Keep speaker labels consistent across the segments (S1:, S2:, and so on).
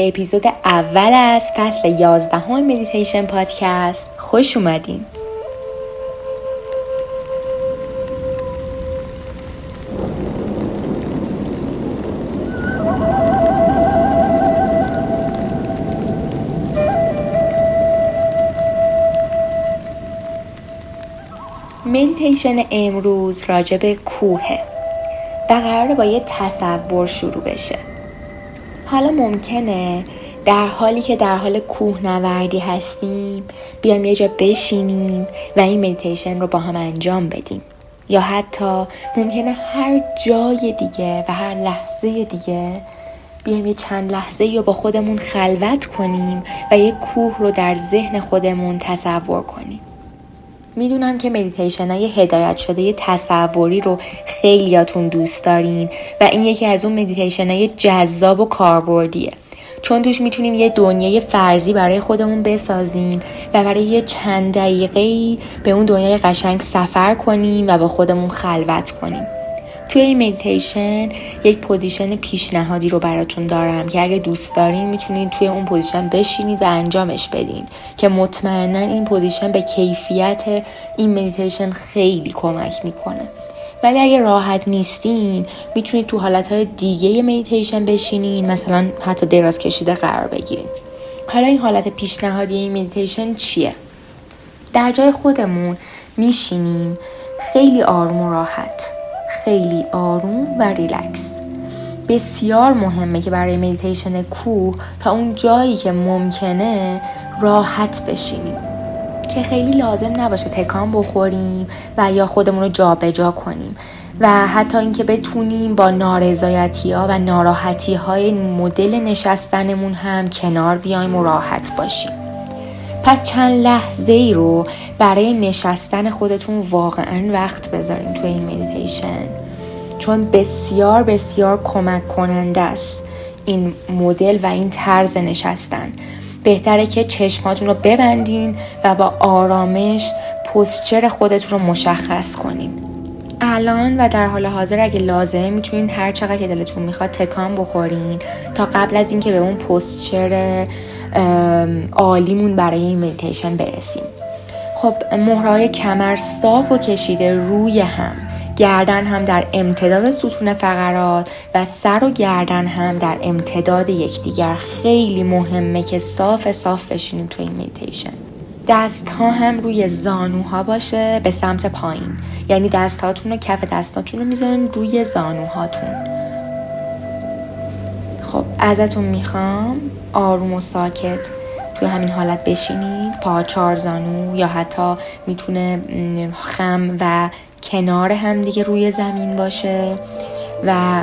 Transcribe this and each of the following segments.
S1: به اپیزود اول از فصل 11 هم مدیتیشن پادکست خوش اومدین. مدیتیشن امروز راجب کوهه و قراره با یه تصور شروع بشه. حالا ممکنه در حالی که در حال کوهنوردی هستیم بیایم یه جا بشینیم و این مدیتیشن رو با هم انجام بدیم. یا حتی ممکنه هر جای دیگه و هر لحظه دیگه بیایم یه چند لحظه یا با خودمون خلوت کنیم و یه کوه رو در ذهن خودمون تصور کنیم. می‌دونم که مدیتیشن های هدایت شده تصوری رو خیلیاتون دوست دارین و این یکی از اون مدیتیشن های جذاب و کاربردیه. چون توش می‌تونیم یه دنیای فرضی برای خودمون بسازیم و برای یه چند دقیقه به اون دنیای قشنگ سفر کنیم و با خودمون خلوت کنیم. توی این مدیتیشن یک position پیشنهادی رو براتون دارم که اگه دوست دارین می‌تونید توی اون position بشینید و انجامش بدین که مطمئنا این position به کیفیت این مدیتیشن خیلی کمک می‌کنه. ولی اگه راحت نیستین می‌تونید تو حالتهای دیگه مدیتیشن بشینین مثلا حتی دراز کشیده قرار بگیرین. حالا این حالت پیشنهادی این مدیتیشن چیه؟ در جای خودمون میشینیم. خیلی آروم و راحت. خیلی آروم و ریلکس. بسیار مهمه که برای مدیتیشن کوه تا اون جایی که ممکنه راحت بشینیم. که خیلی لازم نباشه تکان بخوریم و یا خودمون رو جابجا جا کنیم. و حتی اینکه بتونیم با نارضایتی ها و ناراحتی های مدل نشستنمون هم کنار بیایم و راحت باشیم. پس چند لحظه ای رو برای نشستن خودتون واقعا وقت بذارین تو این مدیتیشن چون بسیار بسیار کمک کننده است این مدل و این طرز نشستن. بهتره که چشماتون رو ببندین و با آرامش پستچر خودتون رو مشخص کنین. الان و در حال حاضر اگه لازمه می‌تونین هر چقدر که دلتون می‌خواد تکان بخورین تا قبل از اینکه به اون پستچر عالیمون برای این مدیتیشن برسیم. خب مهرهای کمر صاف و کشیده روی هم. گردن هم در امتداد ستون فقرات و سر و گردن هم در امتداد یکدیگر. خیلی مهمه که صاف صاف بشینیم تو این مدیتیشن دست ها هم روی زانوها باشه به سمت پایین. یعنی دست هاتون و کف دستاتون رو می‌ذارین روی زانوهاتون. خب ازتون می‌خوام آروم و ساکت. توی همین حالت بشینید. یا چار زانو یا حتی می‌تونه خم و کنار هم دیگه روی زمین باشه و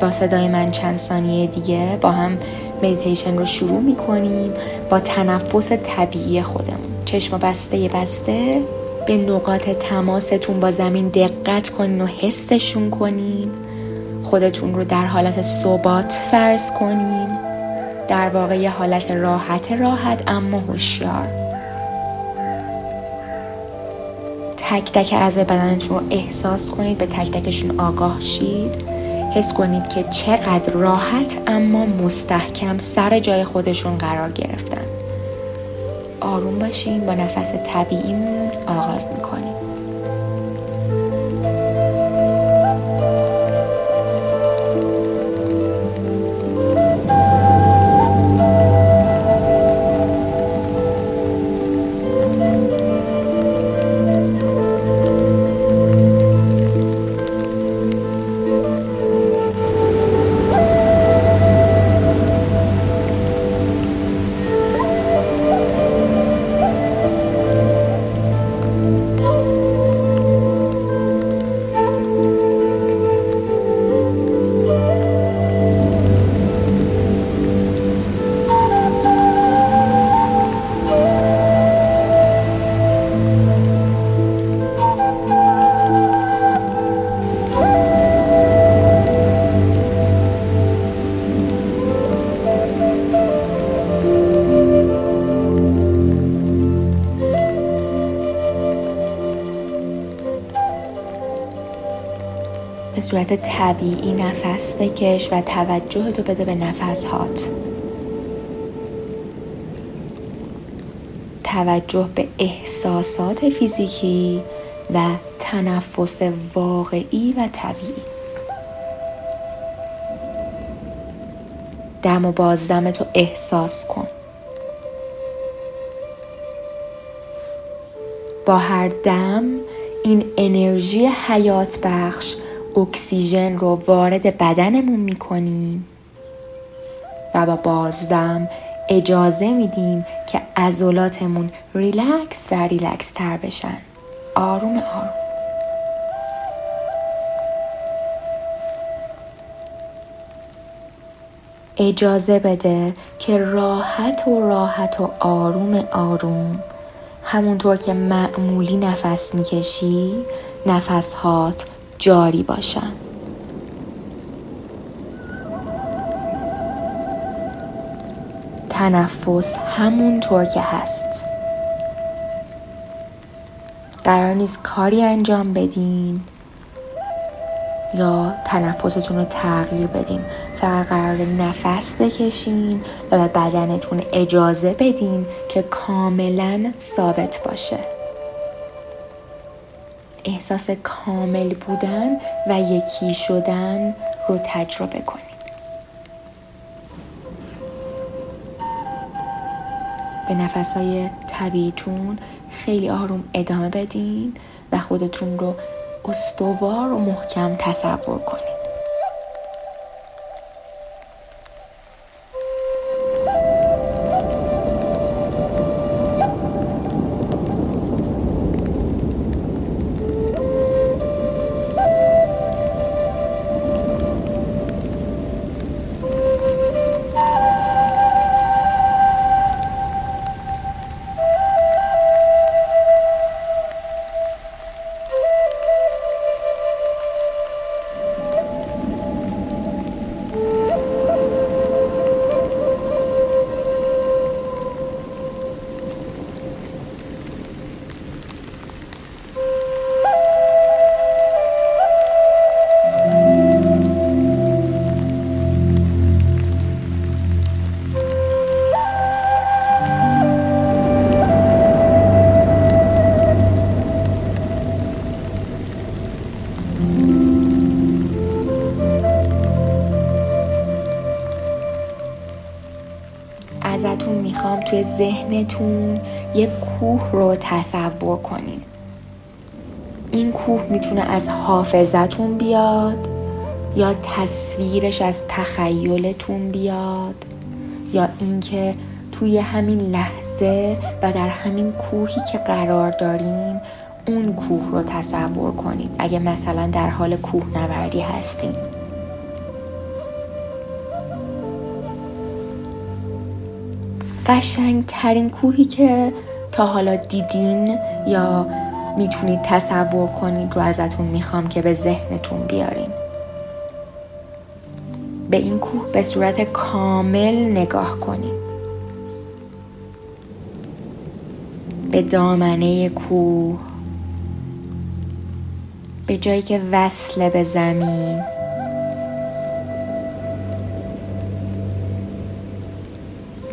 S1: با صدای من چند ثانیه دیگه با هم مدیتیشن رو شروع می‌کنیم با تنفس طبیعی خودمون. چشم بسته بسته. به نقاط تماستون با زمین دقت کنین و حسشون کنین. خودتون رو در حالت ثبات فرض کنین. در واقع یه حالت راحت راحت اما هوشیار. تک تک اعضای بدنتون رو احساس کنید به تک تکشون آگاه شید. حس کنید که چقدر راحت اما مستحکم سر جای خودشون قرار گرفتن. آروم باشین با نفس طبیعیمون آغاز می‌کنیم. صورت طبیعی نفس بکش و توجه تو بده به نفس هات توجه به احساسات فیزیکی و تنفس واقعی و طبیعی. دم و بازدم تو احساس کن. با هر دم این انرژی حیات بخش اکسیژن رو وارد بدنمون می‌کنیم. و با بازدم اجازه میدیم که عضلاتمون ریلکس و ریلکس تر بشن. آروم آروم. اجازه بده که راحت و راحت و آروم آروم همونطور که معمولی نفس می‌کشی نفس هات جاری باشن. تنفس همونطور که هست. قرار نیست کاری انجام بدین یا تنفستون رو تغییر بدیم فقط قرار نفس بکشین و به بدنتون اجازه بدین که کاملا ثابت باشه. احساس کامل بودن و یکی شدن رو تجربه کنید به نفسهای طبیعیتون خیلی آروم ادامه بدین و خودتون رو استوار و محکم تصور کنید ازتون می‌خوام توی ذهنتون یک کوه رو تصور کنین. این کوه می‌تونه از حافظتون بیاد یا تصویرش از تخیلتون بیاد یا اینکه توی همین لحظه و در همین کوهی که قرار داریم اون کوه رو تصور کنید اگه مثلا در حال کوه نوردی هستیم قشنگترین کوهی که تا حالا دیدین یا می‌تونید تصور کنید رو ازتون می‌خوام که به ذهنتون بیارین. به این کوه به صورت کامل نگاه کنید به دامنه کوه. به جایی که وصله به زمین.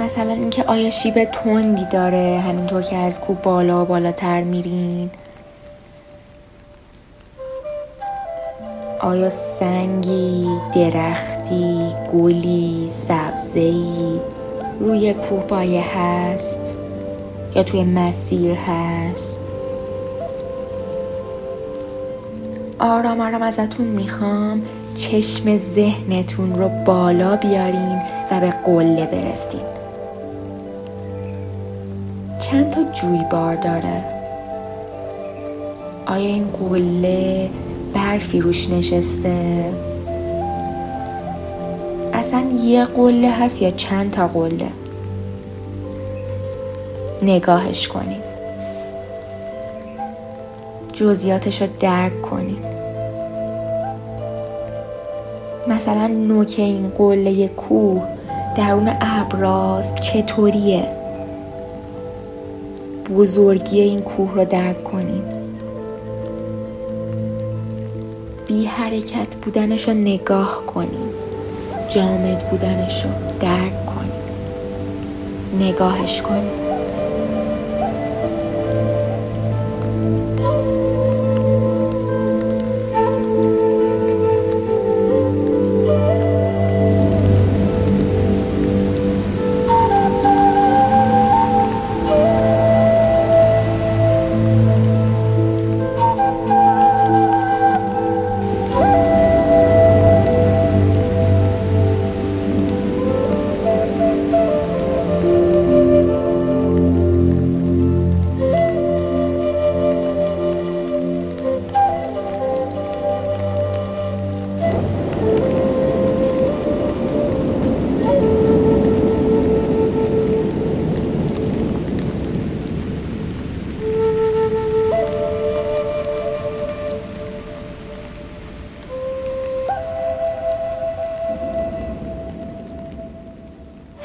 S1: مثلا اینکه آیا شیب تندی داره همینطور که از کوه بالا و بالاتر میرین؟ آیا سنگی درختی گلی سبزی روی کوه بایه هست یا توی مسیر هست؟ آرام آرام ازتون می‌خوام چشم ذهنتون رو بالا بیارین و به قله برسین. چند تا جویبار داره؟ آیا این قله برفی روش نشسته؟ اصلا یه قله هست یا چند تا قله؟ نگاهش کنید جزئیاتش رو درک کنید مثلا نوک این قله کوه درون ابراز چطوریه؟ بزرگی این کوه رو درک کنید بی حرکت بودنش رو نگاه کنیم. جامد بودنش رو درک کنیم. نگاهش کنیم.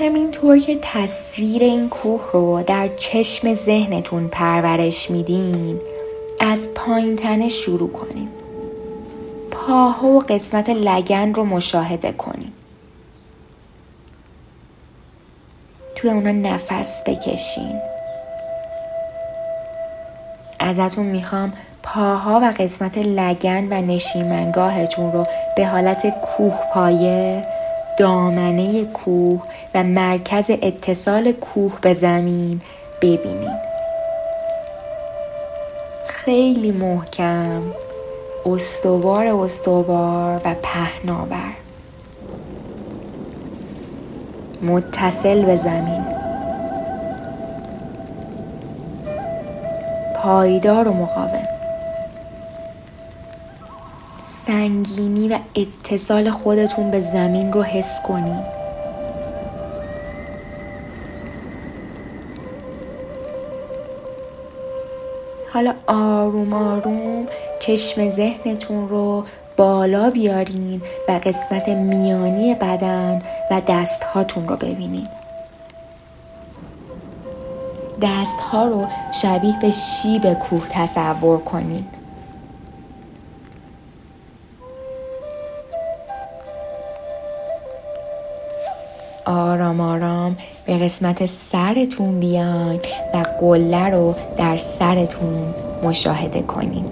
S1: همینطور که تصویر این کوه رو در چشم ذهنتون پرورش میدین از پایین تنه شروع کنیم پاها و قسمت لگن رو مشاهده کنیم توی اونا نفس بکشین. ازتون می‌خوام پاها و قسمت لگن و نشیمنگاهتون رو به حالت کوه پایه دامنه کوه و مرکز اتصال کوه به زمین ببینید خیلی محکم استوار استوار و پهناور. متصل به زمین. پایدار و مقاوم. سنگینی و اتصال خودتون به زمین رو حس کنید حالا آروم آروم چشم ذهنتون رو بالا بیارین و قسمت میانی بدن و دست هاتون رو ببینین. دست ها رو شبیه به شیب کوه تصور کنین. آرام آرام به قسمت سرتون بیاین و قله رو در سرتون مشاهده کنین.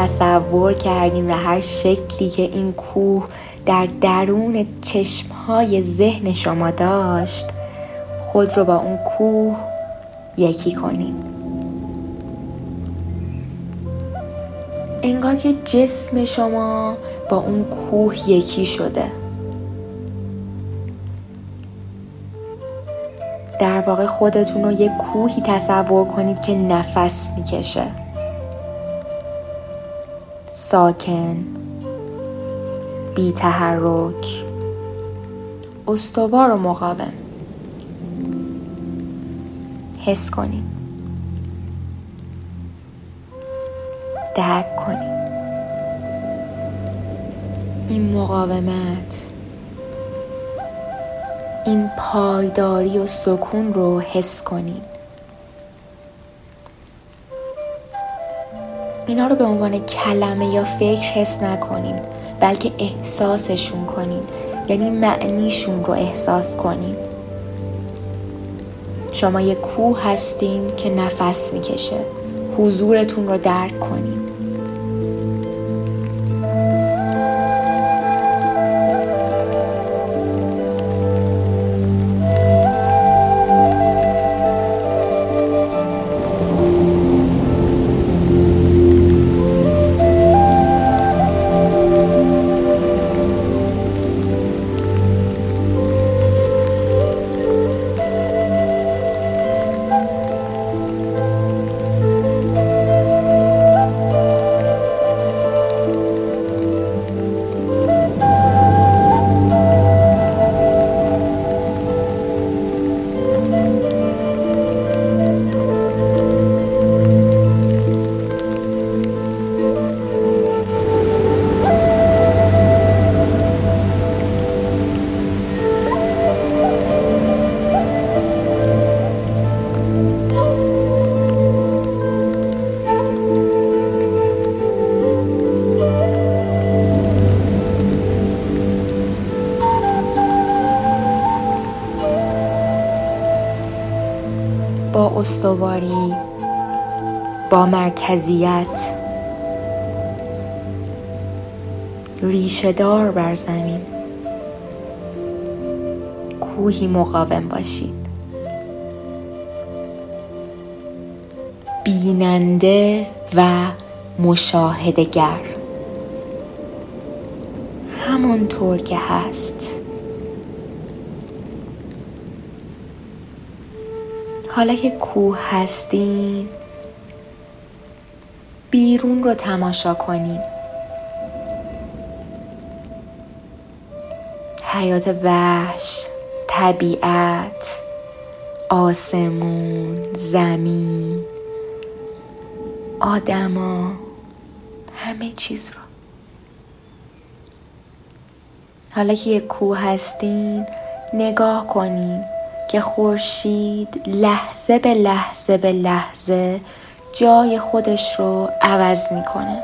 S1: تصور کردیم و هر شکلی که این کوه در درون چشمهای ذهن شما داشت خود رو با اون کوه یکی کنیم. انگار که جسم شما با اون کوه یکی شده. در واقع خودتون رو یک کوهی تصور کنید که نفس می‌کشه. ساکن بی تحرک. استوار و مقاوم. حس کنیم. درک کنیم. این مقاومت این پایداری و سکون رو حس کنیم. اینا رو به عنوان کلمه یا فکر حس نکنین بلکه احساسشون کنین. یعنی معنیشون رو احساس کنین. شما یه کوه هستین که نفس می‌کشه. حضورتون رو درک کنین. استواری با مرکزیت. ریشهدار بر زمین. کوهی مقاوم باشید. بیننده و مشاهدگر همانطور که هست. حالا که کوه هستین بیرون رو تماشا کنین. حیات وحش طبیعت آسمون زمین آدما همه چیز رو. حالا که یه کوه هستین نگاه کنین. که خورشید لحظه به لحظه به لحظه جای خودش رو عوض می‌کنه.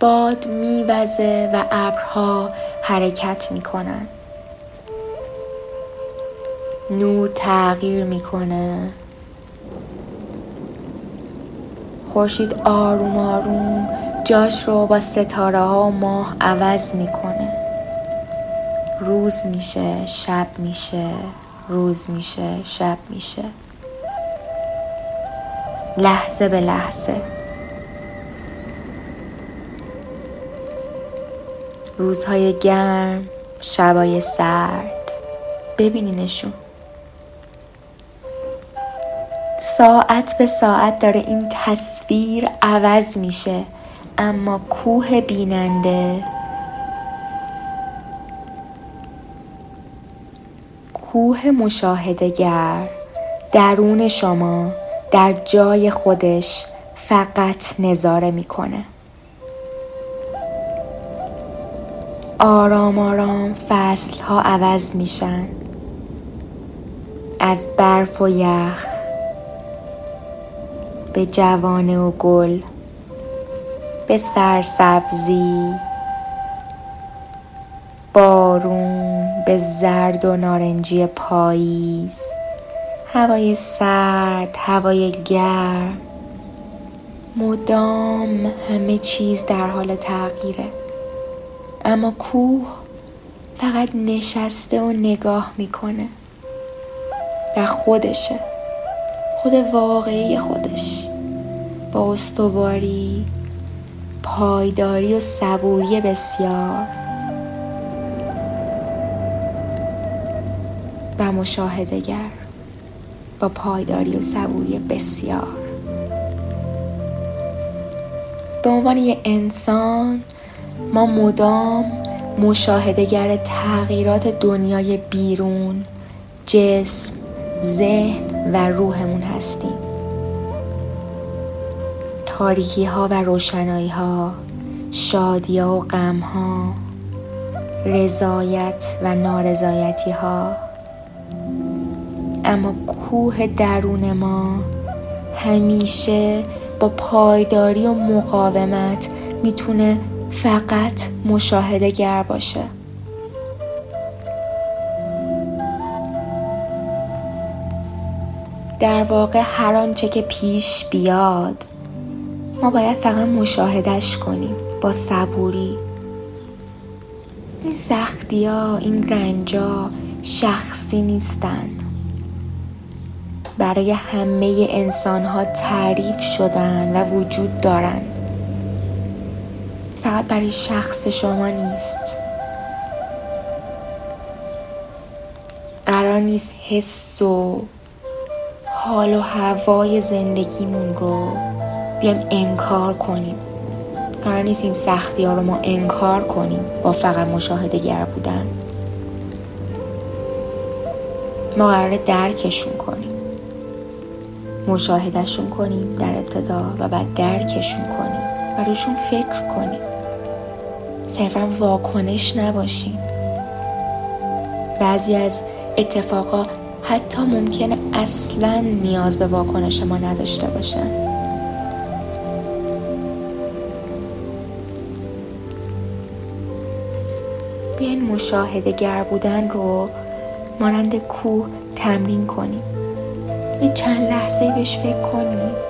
S1: باد میوزه و ابرها حرکت می‌کنن. نور تغییر می‌کنه. خورشید آروم آروم جاش رو با ستاره ها و ماه عوض می‌کنه. روز میشه شب میشه روز میشه شب میشه. لحظه به لحظه. روزهای گرم شبای سرد. ببینینشون. ساعت به ساعت داره این تصویر عوض میشه. اما کوه بیننده. کوه مشاهدگر درون شما در جای خودش فقط نظاره می‌کنه. آرام آرام فصل ها عوض میشن. از برف و یخ به جوانه و گل به سرسبزی بارون به زرد و نارنجی پاییز هوای سرد هوای گرم مدام همه چیز در حال تغییره. اما کوه فقط نشسته و نگاه می‌کنه و خودشه. خود واقعی خودش. با استواری پایداری و صبوری بسیار و مشاهدگر با پایداری و صبوری بسیار. به عنوان یه انسان ما مدام مشاهدگر تغییرات دنیای بیرون جسم ذهن و روحمون هستیم. تاریکی ها و روشنایی ها شادی ها و غم ها رضایت و نارضایتی ها اما کوه درون ما همیشه با پایداری و مقاومت می‌تونه فقط مشاهده گر باشه. در واقع هر آنچه که پیش بیاد ما باید فقط مشاهدش کنیم با صبوری. این سختی ها این رنجا شخصی نیستن برای همه انسان ها تعریف شدن و وجود دارن فقط برای شخص شما نیست. قرار نیست حس و حال و هوای زندگیمون رو بیام انکار کنیم. قرار نیست این سختی ها رو ما انکار کنیم. با فقط مشاهده گر بودن. ما قرار درکشون کنیم. مشاهدهشون کنیم در ابتدا و بعد درکشون کنیم. و روشون فکر کنیم. صرفا واکنش نباشیم. بعضی از اتفاقا حتی ممکنه اصلا نیاز به واکنش ما نداشته باشن. مشاهده گر بودن رو مانند کوه تمرین کنیم. یه چند لحظه بهش فکر کنیم.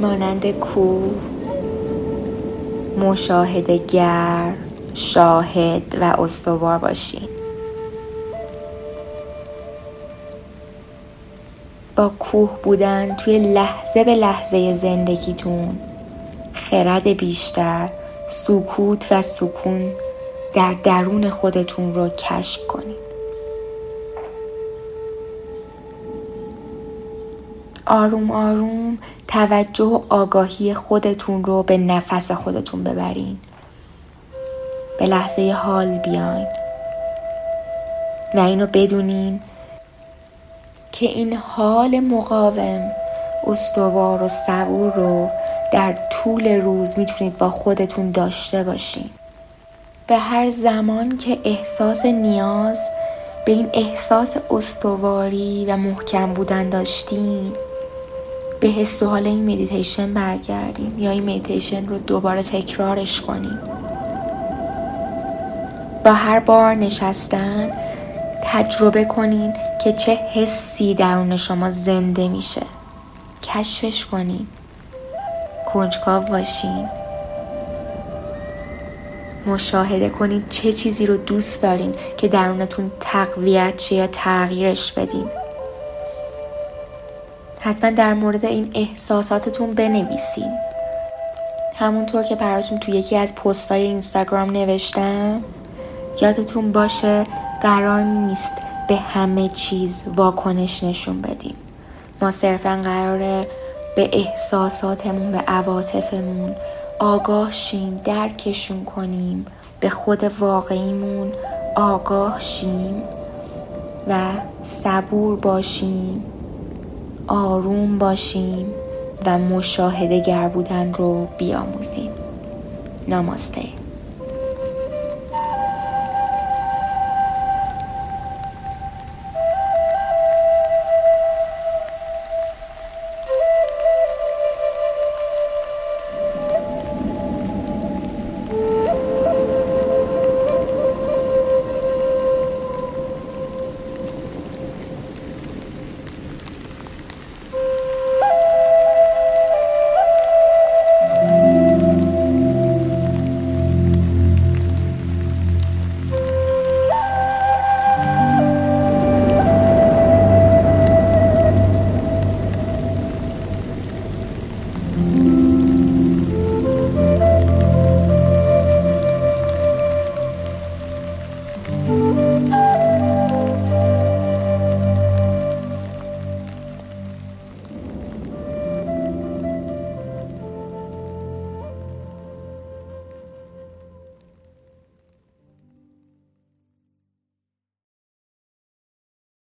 S1: مانند کوه گر شاهد و استوار باشین با کوه بودن توی لحظه به لحظه زندگیتون خرد بیشتر سکوت و سکون در درون خودتون رو کشف کنید. آروم آروم توجه و آگاهی خودتون رو به نفس خودتون ببرین. به لحظه حال بیاین. و اینو بدونین که این حال مقاوم استوار و صبور رو در طول روز می‌تونید با خودتون داشته باشین. به هر زمان که احساس نیاز به این احساس استواری و محکم بودن داشتین به حس و حال این مدیتیشن برگردیم یا این مدیتیشن رو دوباره تکرارش کنیم. با هر بار نشستن تجربه کنین که چه حسی درون شما زنده میشه. کشفش کنین. کنجکاو باشین. مشاهده کنین چه چیزی رو دوست دارین که درونتون تقویت شه یا تغییرش بدین. حتما در مورد این احساساتتون بنویسین. همونطور که براتون تو یکی از پستای اینستاگرام نوشتم یادتون باشه قرار نیست به همه چیز واکنش نشون بدیم. ما صرفا قراره به احساساتمون به عواطفمون آگاه شیم درکشون کنیم به خود واقعیمون آگاه شیم و صبور باشیم. آروم باشیم و مشاهده گر بودن رو بیاموزیم. ناماسته